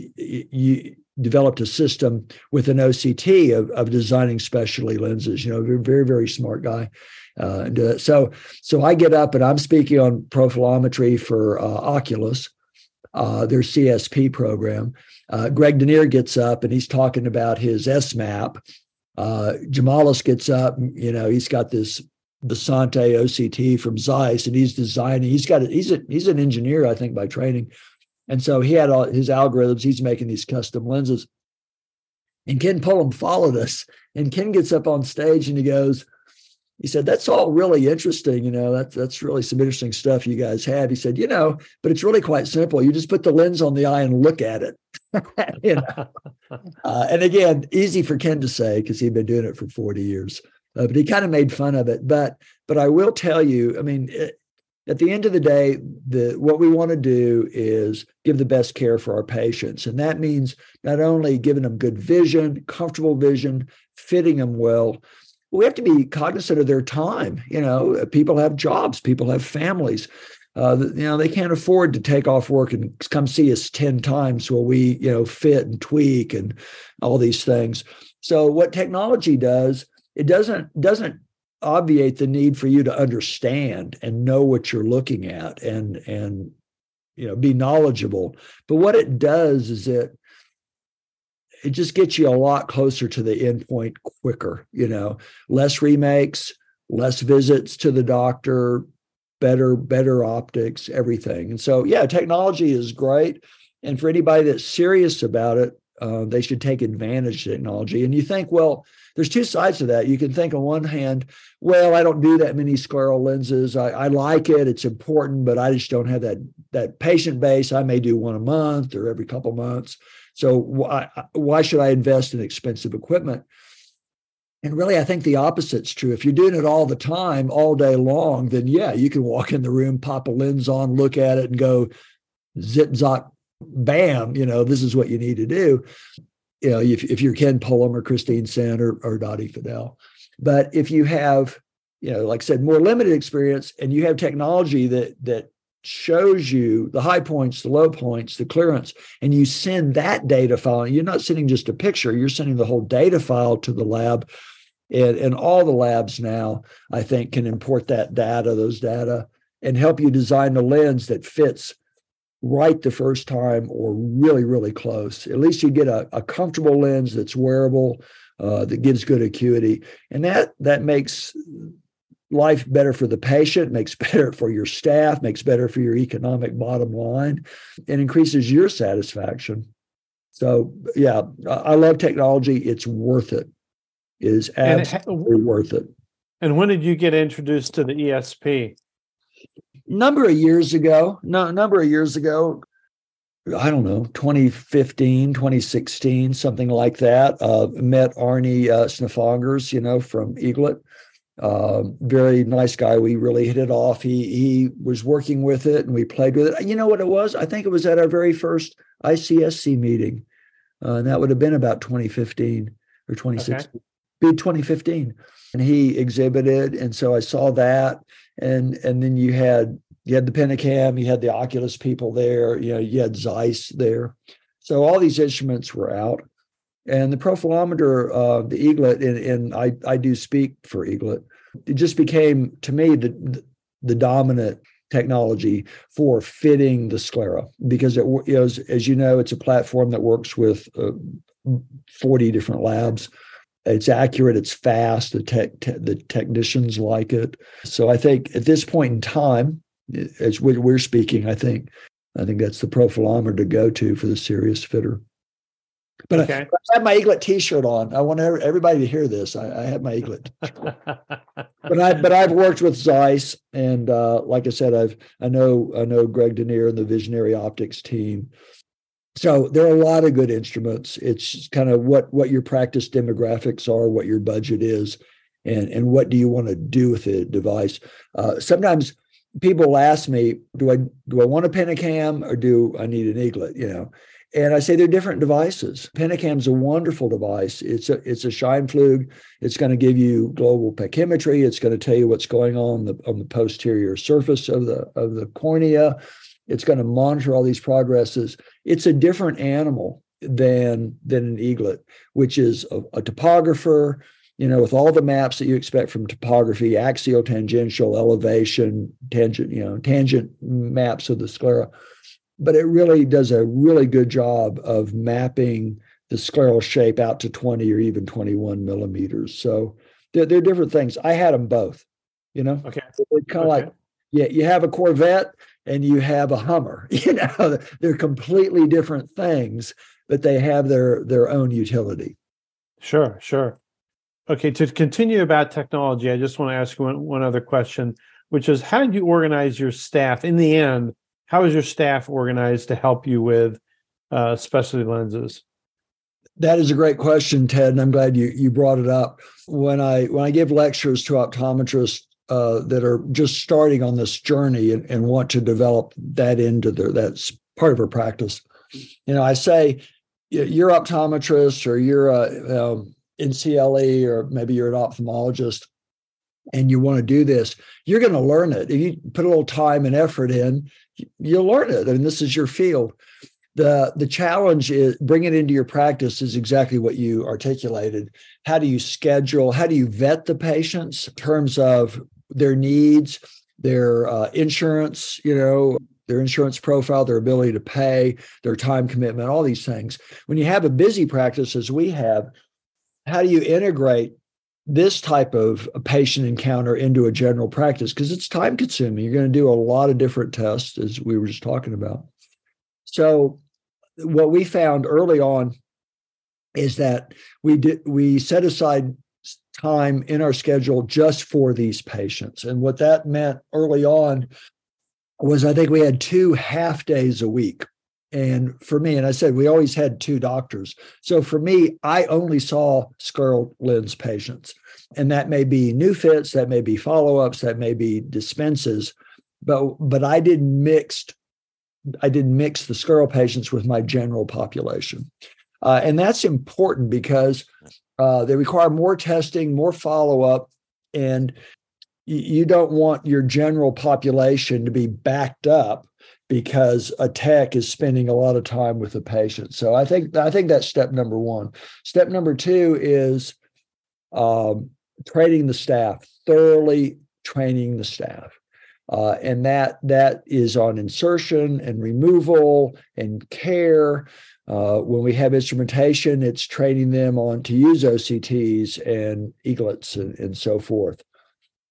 S2: developed a system with an OCT of, of designing specialty lenses. You know, very, very, very smart guy. Uh, and, uh, so, so I get up and I'm speaking on profilometry for uh, Oculus, uh, their CSP program. Uh, Greg DeNaeyer gets up and he's talking about his SMAP. Uh, Gemoules gets up, you know, he's got this Visante OCT from Zeiss, and he's designing. He's got he's a he's an engineer, I think, by training, and so he had all his algorithms. He's making these custom lenses. And Ken Pullum followed us, and Ken gets up on stage and he goes, he said, That's all really interesting. You know, that's that's really some interesting stuff you guys have. He said, You know, but it's really quite simple. You just put the lens on the eye and look at it. *laughs* you know? *laughs* uh, and again, easy for Ken to say because he'd been doing it for 40 years. Uh, but he kind of made fun of it. But but I will tell you, I mean, it, at the end of the day, the what we want to do is give the best care for our patients, and that means not only giving them good vision, comfortable vision, fitting them well, we have to be cognizant of their time. You know, people have jobs, people have families. Uh, you know, they can't afford to take off work and come see us 10 times while we, you know, fit and tweak and all these things. So what technology does, it doesn't doesn't obviate the need for you to understand and know what you're looking at and and you know be knowledgeable. But what it does is it it just gets you a lot closer to the endpoint quicker, you know, less remakes, less visits to the doctor, better, better optics, everything. And so, yeah, technology is great. And for anybody that's serious about it, uh, they should take advantage of technology. And you think, well, there's two sides to that. You can think on one hand, well, I don't do that many scleral lenses. I, I like it; it's important, but I just don't have that that patient base. I may do one a month or every couple months. So why, why should I invest in expensive equipment? And really, I think the opposite's true. If you're doing it all the time, all day long, then yeah, you can walk in the room, pop a lens on, look at it, and go zip zop, bam. You know, this is what you need to do. You know, if, if you're Ken Pullum or Christine Sindt or, or Daddi Fadel. But if you have, you know, like I said, more limited experience, and you have technology that that shows you the high points, the low points, the clearance, and you send that data file. You're not sending just a picture, you're sending the whole data file to the lab. And, and all the labs now, I think, can import that data, those data, and help you design the lens that fits right the first time or really, really close. At least you get a, a comfortable lens that's wearable, uh, that gives good acuity. And that that makes life better for the patient, makes *laughs* better for your staff, makes better for your economic bottom line, and increases your satisfaction. So, yeah, I love technology. It's worth it. It is absolutely it, worth it.
S1: And when did you get introduced to the ESP?
S2: Number of years ago, no, number of years ago, I don't know, 2015, 2016, something like that. Uh, met Arnie uh, you know, from Eaglet uh, very nice guy. We really hit it off. He he was working with it, and we played with it. You know what it was? I think it was at our very first ICSC meeting, uh, and that would have been about 2015 or 2016. Okay. Be 2015, and he exhibited, and so I saw that, and and then you had you had the Pentacam, you had the Oculus people there, you know, you had Zeiss there, so all these instruments were out, and the profilometer, uh, the Eaglet, and, and I, I do speak for Eaglet, it just became to me the, the dominant technology for fitting the sclera because it is, as you know, it's a platform that works with uh, 40 different labs. It's accurate, it's fast, the tech, te- the technicians like it. So I think at this point in time, as we're speaking, I think I think that's the profilometer to go to for the serious fitter. But okay. I, I, have my Eaglet T-shirt on. I want everybody to hear this. I, I have my Eaglet. *laughs* but I but I've worked with Zeiss, and uh, like I said, I've I know I know Greg DeNaeyer and the Visionary Optics team. So there are a lot of good instruments. It's kind of what what your practice demographics are, what your budget is, and and what do you want to do with the device. Uh, sometimes people ask me, do I do I want a Pentacam or do I need an Eaglet? You know, and I say they're different devices. Pentacam is a wonderful device. It's a it's a Scheimpflug. It's going to give you global pachymetry. It's going to tell you what's going on the on the posterior surface of the of the cornea. It's going to monitor all these progresses. It's a different animal than than an eaglet, which is a, a topographer. You know, with all the maps that you expect from topography, axial, tangential, elevation, tangent, you know, tangent maps of the sclera but it really does a really good job of mapping the scleral shape out to 20 or even 21 millimeters. So they're, they're different things. I had them both, you know?
S1: Okay.
S2: They're kind of okay. like, yeah, you have a Corvette and you have a Hummer, *laughs* you know, they're completely different things, but they have their, their own utility.
S1: Sure, sure. Okay, to continue about technology, I just want to ask you one, one other question, which is how did you organize your staff in the end how is your staff organized to help you with uh, specialty lenses?
S2: That is a great question, Ted, and I'm glad you you brought it up. When I when I give lectures to optometrists uh, that are just starting on this journey and, and want to develop that into their that's part of their practice, you know, I say you're optometrist or you're a um, NCLE or maybe you're an ophthalmologist and you want to do this, you're going to learn it. If you put a little time and effort in, you'll learn it. I mean, this is your field. The the challenge is bring it into your practice is exactly what you articulated. How do you schedule? How do you vet the patients in terms of their needs, their uh, insurance, you know, their insurance profile, their ability to pay, their time commitment, all these things. When you have a busy practice as we have, how do you integrate this type of patient encounter into a general practice because it's time consuming. You're going to do a lot of different tests, as we were just talking about. So, what we found early on is that we did we set aside time in our schedule just for these patients, and what that meant early on was I think we had two half days a week and for me, and I said we always had two doctors. So for me, I only saw scleral lens patients. And that may be new fits, that may be follow-ups, that may be dispenses. But but I didn't mixed, I didn't mix the scleral patients with my general population. Uh, and that's important because uh, they require more testing, more follow-up, and you don't want your general population to be backed up because a tech is spending a lot of time with the patient. So I think I think that's step number one. Step number two is um, training the staff, thoroughly training the staff. Uh, and that that is on insertion and removal and care. Uh, when we have instrumentation, it's training them on to use OCTs and eaglets and, and so forth.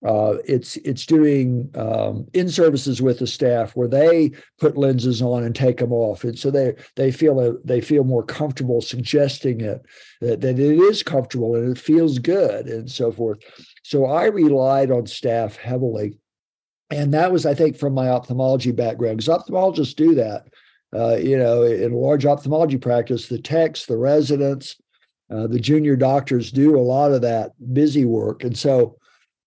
S2: Uh, it's it's doing um, in services with the staff where they put lenses on and take them off, and so they they feel a, they feel more comfortable suggesting it that, that it is comfortable and it feels good and so forth. So I relied on staff heavily, and that was I think from my ophthalmology background because ophthalmologists do that. Uh, you know, in a large ophthalmology practice, the techs, the residents, uh, the junior doctors do a lot of that busy work, and so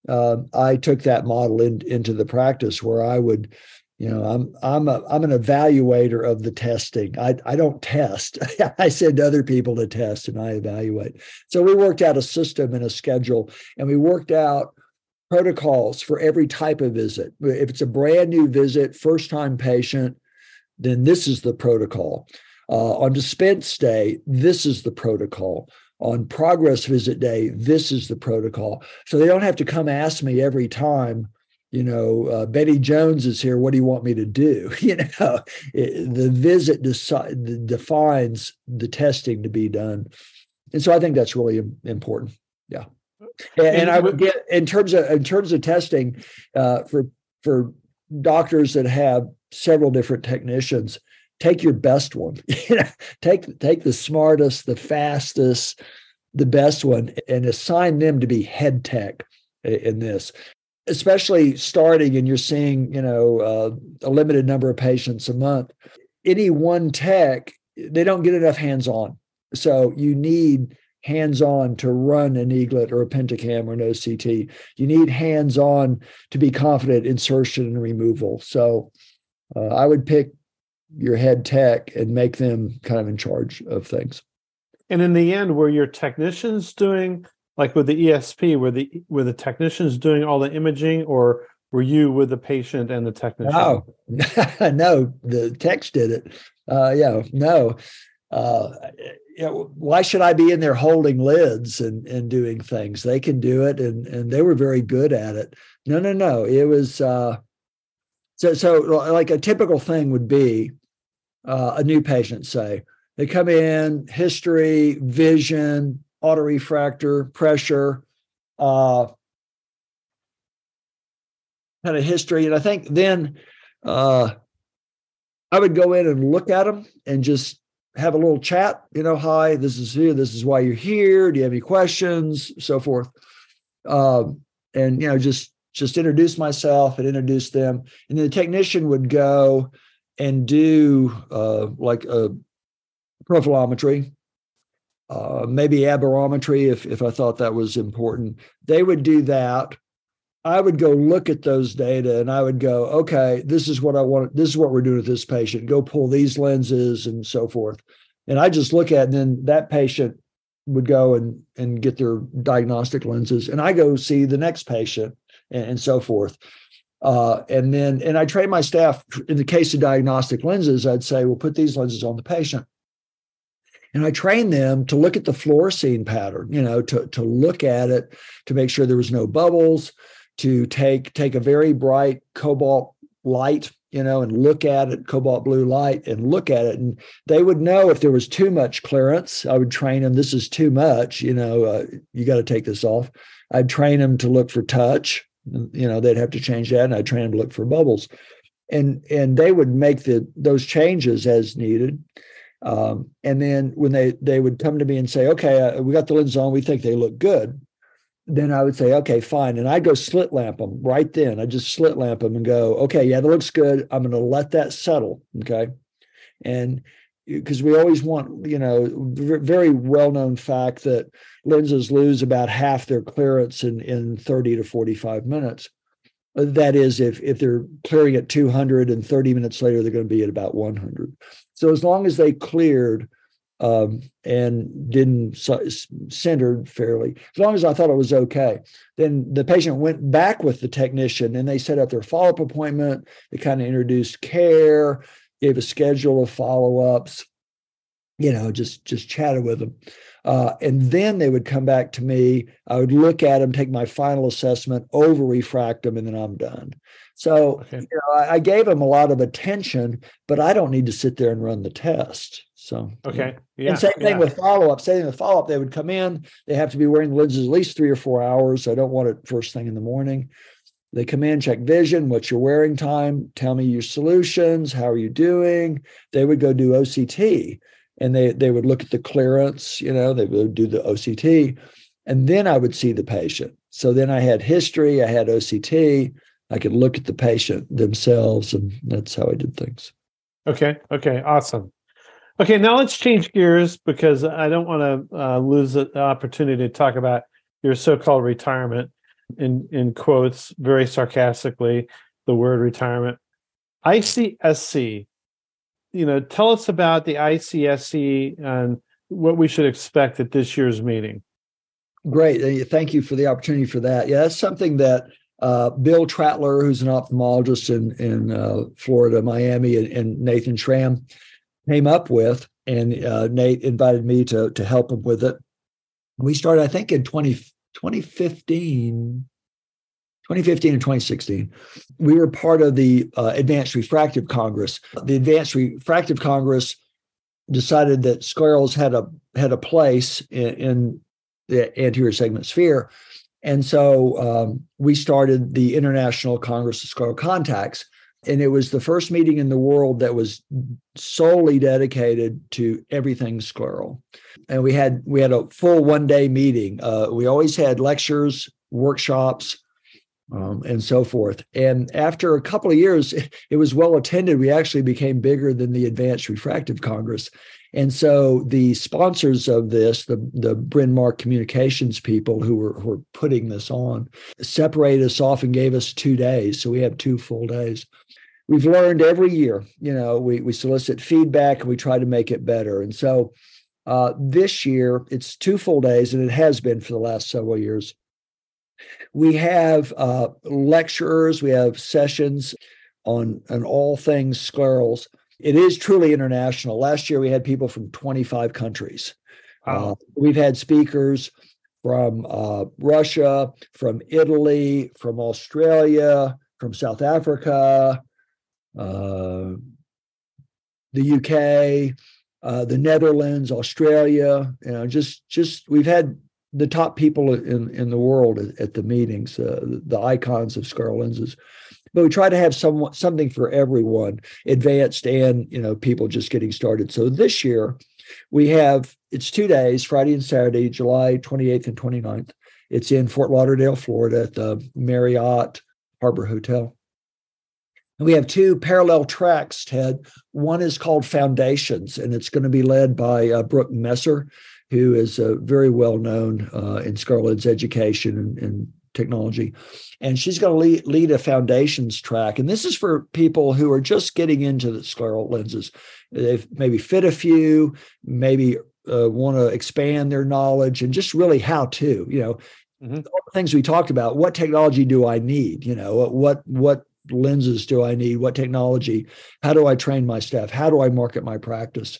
S2: uh, I took that model in, into the practice where I would, you know, I'm I'm a I'm an evaluator of the testing. I I don't test. *laughs* I send other people to test and I evaluate. So we worked out a system and a schedule, and we worked out protocols for every type of visit. If it's a brand new visit, first time patient, then this is the protocol. Uh, on dispense day, this is the protocol on progress visit day, this is the protocol. So they don't have to come ask me every time, you know, uh, Betty Jones is here. What do you want me to do? *laughs* You know, it, the visit deci- defines the testing to be done. And so I think that's really important. Yeah. And, and I would get in terms of in terms of testing uh, for for doctors that have several different technicians take your best one *laughs* take take the smartest the fastest the best one and assign them to be head tech in this especially starting and you're seeing you know uh, a limited number of patients a month any one tech they don't get enough hands on so you need hands on to run an eaglet or a pentacam or an OCT. You need hands on to be confident insertion and removal. So uh, I would pick your head tech and make them kind of in charge of things.
S1: And in the end, were your technicians doing like with the ESP, were the were the technicians doing all the imaging, or were you with the patient and the technician?
S2: No, *laughs* no, the techs did it. Uh, yeah, no. Uh, you know, why should I be in there holding lids and, and doing things? They can do it, and and they were very good at it. No, no, no. It was uh, so so like a typical thing would be uh, a new patient. Say they come in, history, vision, autorefractor, pressure, uh, kind of history, and I think then uh, I would go in and look at them and just have a little chat. You know, hi, this is you. This is why you're here. Do you have any questions? So forth. Um, and you know, just just introduce myself and introduce them. And then the technician would go and do uh, like a profilometry, uh, maybe aberrometry if if I thought that was important. They would do that. I would go look at those data and I would go, okay, this is what I want. This is what we're doing with this patient. Go pull these lenses and so forth. And I just look at, and then that patient would go and and get their diagnostic lenses, and I go see the next patient and, and so forth. Uh, and then, and I train my staff in the case of diagnostic lenses. I'd say, well, put these lenses on the patient. And I train them to look at the fluorescein pattern, you know, to, to look at it, to make sure there was no bubbles, to take take a very bright cobalt light you know and look at it cobalt blue light and look at it. And they would know if there was too much clearance i would train them this is too much you know uh, you got to take this off. I'd train them to look for touch you know they'd have to change that and i'd train them to look for bubbles and and they would make the those changes as needed um, and then when they they would come to me and say okay uh, we got the lens on we think they look good then I would say, okay, fine. And I'd go slit lamp them right then. I just slit lamp them and go, okay, yeah, that looks good. I'm going to let that settle. Okay. And because we always want, you know, very well known fact that lenses lose about half their clearance in, in 30 to 45 minutes. That is, if, if they're clearing at 200 and 30 minutes later, they're going to be at about 100. So as long as they cleared um, and didn't centered fairly. As long as I thought it was okay, then the patient went back with the technician and they set up their follow up appointment. They kind of introduced care, gave a schedule of follow ups, you know, just just chatted with them. Uh, and then they would come back to me. I would look at them, take my final assessment, over refract them, and then I'm done. So okay. you know, I, I gave them a lot of attention, but I don't need to sit there and run the test. So
S1: okay,
S2: yeah. And same thing yeah. with follow up. Same thing with follow up. They would come in. They have to be wearing lenses at least three or four hours. I don't want it first thing in the morning. They come in, check vision, what's your wearing time, tell me your solutions, how are you doing? They would go do OCT and they they would look at the clearance, you know, they would do the OCT. And then I would see the patient. So then I had history, I had OCT, I could look at the patient themselves, and that's how I did things.
S1: Okay. Okay. Awesome. Okay, now let's change gears because I don't want to uh, lose the opportunity to talk about your so-called retirement. In in quotes, very sarcastically, the word retirement. ICSC. You know, tell us about the ICSC and what we should expect at this year's meeting.
S2: Great, thank you for the opportunity for that. Yeah, that's something that uh, Bill Trattler, who's an ophthalmologist in in uh, Florida, Miami, and, and Nathan Schramm came up with, and uh, Nate invited me to to help him with it. We started, I think, in 20, 2015, 2015 and 2016. We were part of the uh, Advanced Refractive Congress. The Advanced Refractive Congress decided that sclerals had a had a place in, in the anterior segment sphere. And so um, we started the International Congress of Scleral Contacts, and it was the first meeting in the world that was solely dedicated to everything scleral. And we had we had a full one day meeting. Uh, we always had lectures workshops um, and so forth. And after a couple of years *laughs* it was well attended. We actually became bigger than the advanced refractive congress and so the sponsors of this, the, the Bryn Mawr communications people who were, who were putting this on, separated us off and gave us two days. So we have two full days. we've learned every year. You know, we we solicit feedback and we try to make it better. And so uh, this year it's two full days, and it has been for the last several years. We have uh, lecturers, we have sessions on on all things sclerals. It is truly international. Last year we had people from 25 countries. Wow. Uh, we've had speakers from uh, Russia, from Italy, from Australia, from South Africa, uh, the UK, uh, the Netherlands, Australia. You know, just just we've had the top people in in the world at, at the meetings, uh, the icons of scleral lenses. But we try to have some something for everyone, advanced and you know people just getting started. So this year we have it's two days, Friday and Saturday, July 28th and 29th. It's in Fort Lauderdale, Florida, at the Marriott Harbor Hotel. And we have two parallel tracks, Ted. One is called Foundations, and it's going to be led by uh, Brooke Messer, who is uh, very well known uh, in scleral lens education and, and, technology. And she's going to lead, lead, a foundations track. And this is for people who are just getting into the scleral lenses. They've maybe fit a few, maybe uh, want to expand their knowledge, and just really how to, you know, mm-hmm. all the things we talked about. What technology do I need? You know, what what lenses do I need? What technology? How do I train my staff? How do I market my practice?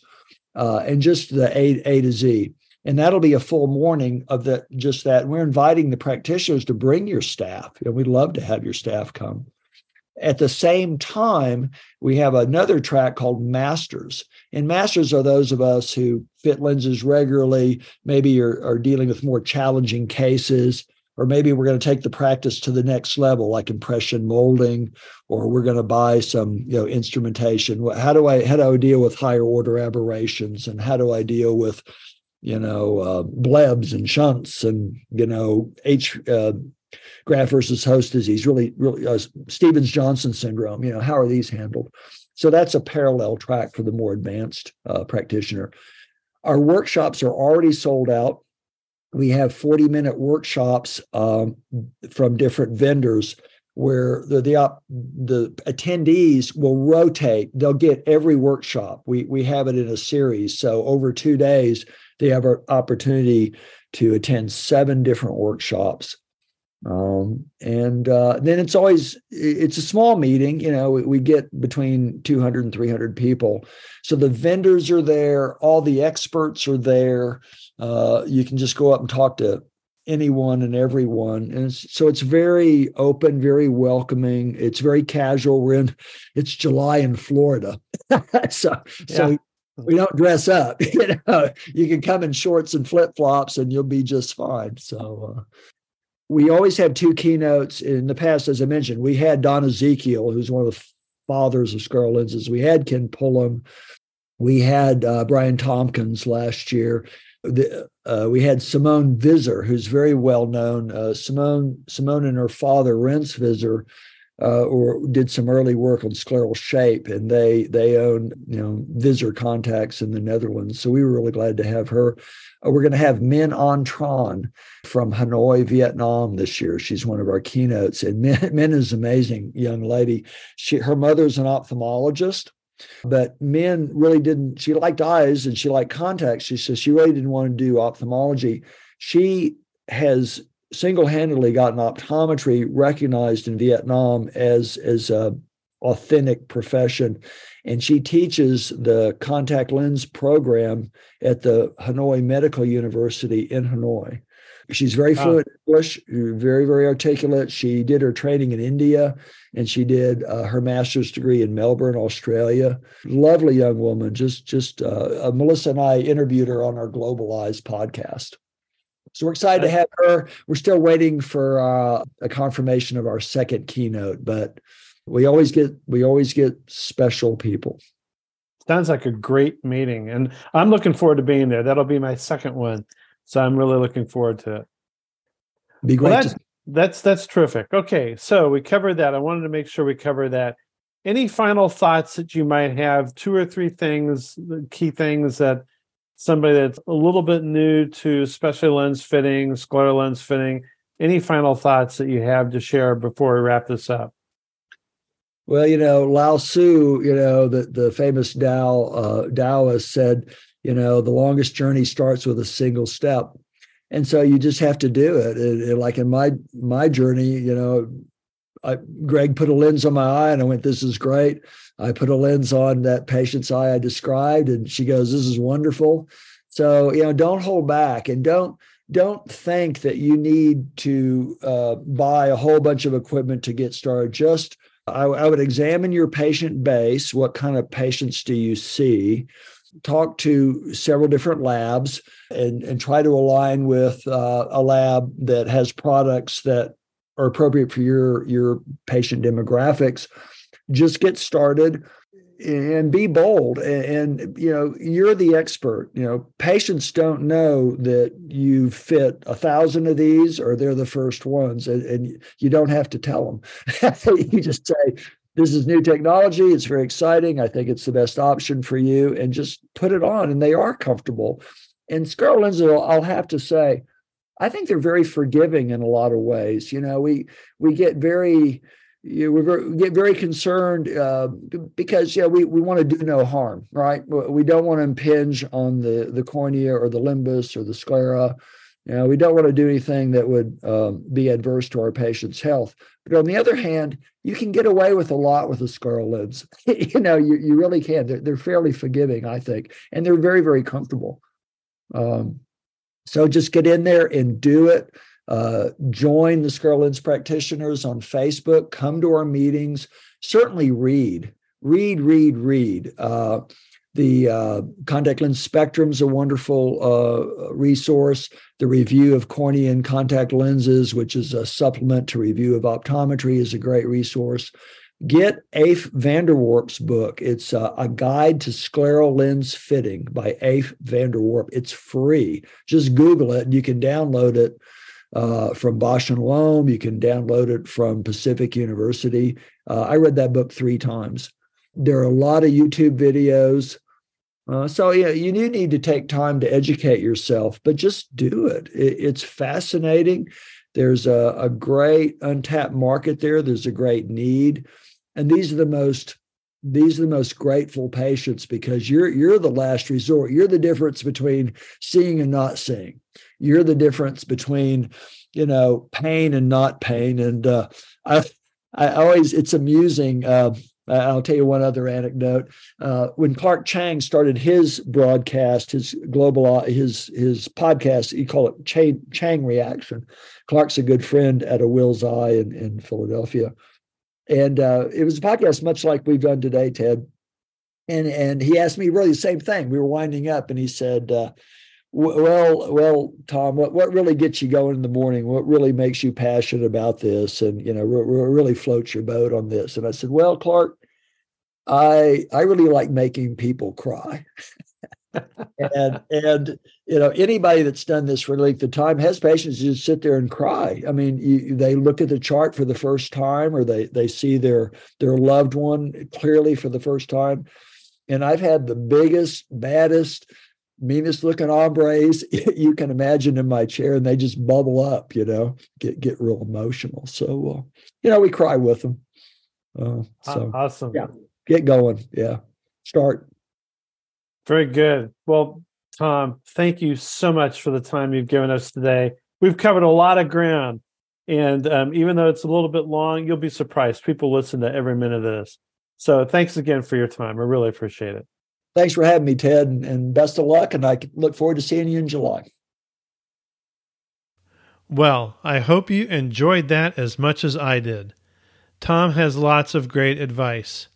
S2: Uh, and just the A, A to Z. And that'll be a full morning of that, just that. We're inviting the practitioners to bring your staff. You know, we'd love to have your staff come. At the same time, we have another track called Masters. And Masters are those of us who fit lenses regularly, maybe are, are dealing with more challenging cases, or maybe we're going to take the practice to the next level like impression molding or we're going to buy some you know instrumentation. How do i how do i deal with higher order aberrations? And how do i deal with you know uh, blebs and shunts and you know h uh, graft versus host disease really really uh, stevens johnson syndrome you know how are these handled? So that's a parallel track for the more advanced uh, practitioner. Our workshops are already sold out we have 40 minute workshops um, from different vendors where the, the the attendees will rotate. They'll get every workshop. We we have it in a series. So over 2 days they have an opportunity to attend seven different workshops. Um, and uh, then it's always it's a small meeting you know we, we, get between 200 and 300 people. So the vendors are there all the experts are there uh, you can just go up and talk to anyone and everyone. And it's, so it's very open very welcoming. It's very casual. We're in it's july in florida. *laughs* So yeah. so we don't dress up *laughs* you know. You can come in shorts and flip-flops and you'll be just fine. So uh, we always have two keynotes. In the past as i mentioned we had don ezekiel who's one of the fathers of scleral lenses. We had ken pullum. We had uh, brian tompkins last year the, uh, we had Simone Visser, who's very well known. Uh, Simone, Simone and her father, Rens Visser, uh, or did some early work on scleral shape, and they they own you know Visser contacts in the Netherlands. So we were really glad to have her. Uh, we're going to have Min An Tran from Hanoi, Vietnam this year. She's one of our keynotes, and Min, Min is an amazing young lady. She her mother's an ophthalmologist but men really didn't, she liked eyes and she liked contacts. She says she really didn't want to do ophthalmology. She has single-handedly gotten optometry recognized in Vietnam as, as a authentic profession. And she teaches the contact lens program at the Hanoi Medical University in Hanoi. She's very fluent in English, very, very articulate. She did her training in India and she did uh, her master's degree in Melbourne, Australia. Lovely young woman. Just, just uh, uh, Melissa and I interviewed her on our Globalized podcast. So we're excited to have her. We're still waiting for uh, a confirmation of our second keynote, but we always get we always get special people.
S1: Sounds like a great meeting, and I'm looking forward to being there. That'll be my second one. So I'm really looking forward to it.
S2: Be great.
S1: Well, that's, that's that's terrific. Okay, so we covered that. I wanted to make sure we cover that. Any final thoughts that you might have? Two or three things, key things that somebody that's a little bit new to special lens fitting, scleral lens fitting. Any final thoughts that you have to share before we wrap this up?
S2: Well, you know, Lao Tzu, you know, the, the famous Tao uh, Taoist said, you know, the longest journey starts with a single step. And so you just have to do it. it, it like in my my journey, you know, I, Greg put a lens on my eye and I went, this is great. I put a lens on that patient's eye I described, and she goes, this is wonderful. So, you know, don't hold back and don't don't think that you need to uh, buy a whole bunch of equipment to get started. Just I, I would examine your patient base. What kind of patients do you see? Talk to several different labs and, and try to align with uh, a lab that has products that are appropriate for your your patient demographics. Just get started and be bold. And, and, you know you're the expert. You know patients don't know that you fit a thousand of these or they're the first ones and, and you don't have to tell them. *laughs* You just say this is new technology it's very exciting i think it's the best option for you and just put it on and they are comfortable. And scleral lenses i'll have to say i think they're very forgiving in a lot of ways you know we we get very you know, we get very concerned uh, because yeah we, we want to do no harm right? We don't want to impinge on the the cornea or the limbus or the sclera you we don't want to do anything that would um, be adverse to our patient's health but on the other hand you can get away with a lot with the scleral lens *laughs* you know you, you really can they're, they're fairly forgiving i think and they're very very comfortable um, so just get in there and do it uh, join the Scleral Lens practitioners on Facebook. Come to our meetings. Certainly read, read, read, read. Uh, the uh, contact lens spectrum is a wonderful uh, resource. The review of cornea and contact lenses, which is a supplement to review of optometry, is a great resource. Get Eef van der Worp's book. It's uh, a guide to scleral lens fitting by Eef van der Worp. It's free. Just Google it you can download it uh, from Bausch and Lomb. You can download it from Pacific University. Uh, I read that book three times. There are a lot of YouTube videos. Uh, so yeah, you do need to take time to educate yourself, but just do it. it it's fascinating. There's a, a great untapped market there. There's a great need, and these are the most these are the most grateful patients because you're you're the last resort. You're the difference between seeing and not seeing. You're the difference between, you know, pain and not pain. And uh, I I always it's amusing. Uh, I'll tell you one other anecdote. Uh, when Clark Chang started his broadcast, his global, his his podcast, he called it Chang, Chang Reaction. Clark's a good friend at a Wills Eye in, in Philadelphia. And uh, it was a podcast much like we've done today, Ted. And and he asked me really the same thing. We were winding up, and he said, uh, "Well, well, Tom, what what really gets you going in the morning? What really makes you passionate about this? And you know, re- really floats your boat on this?" And I said, "Well, Clark, I I really like making people cry." *laughs* and and you know anybody that's done this for length of time has patients just sit there and cry. I mean, you, they look at the chart for the first time, or they they see their their loved one clearly for the first time. And I've had the biggest, baddest, meanest looking hombres *laughs* you can imagine in my chair, and they just bubble up. You know, get get real emotional. So uh, you know, we cry with them. Uh, so
S1: awesome.
S2: Yeah, get going. Yeah, start.
S1: Very good. Well, Tom, thank you so much for the time you've given us today. We've covered a lot of ground. And um, even though it's a little bit long, you'll be surprised. People listen to every minute of this. So thanks again for your time. I really appreciate it.
S2: Thanks for having me, Ted, and best of luck. And I look forward to seeing you in July.
S1: Well, I hope you enjoyed that as much as I did. Tom has lots of great advice.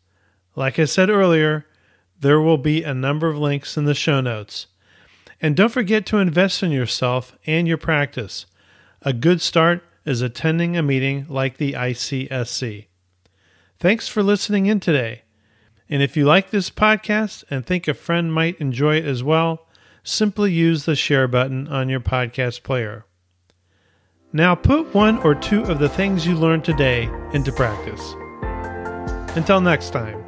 S1: Like I said earlier, there will be a number of links in the show notes. And don't forget to invest in yourself and your practice. A good start is attending a meeting like the ICSC. Thanks for listening in today. And if you like this podcast and think a friend might enjoy it as well, simply use the share button on your podcast player. Now put one or two of the things you learned today into practice. Until next time.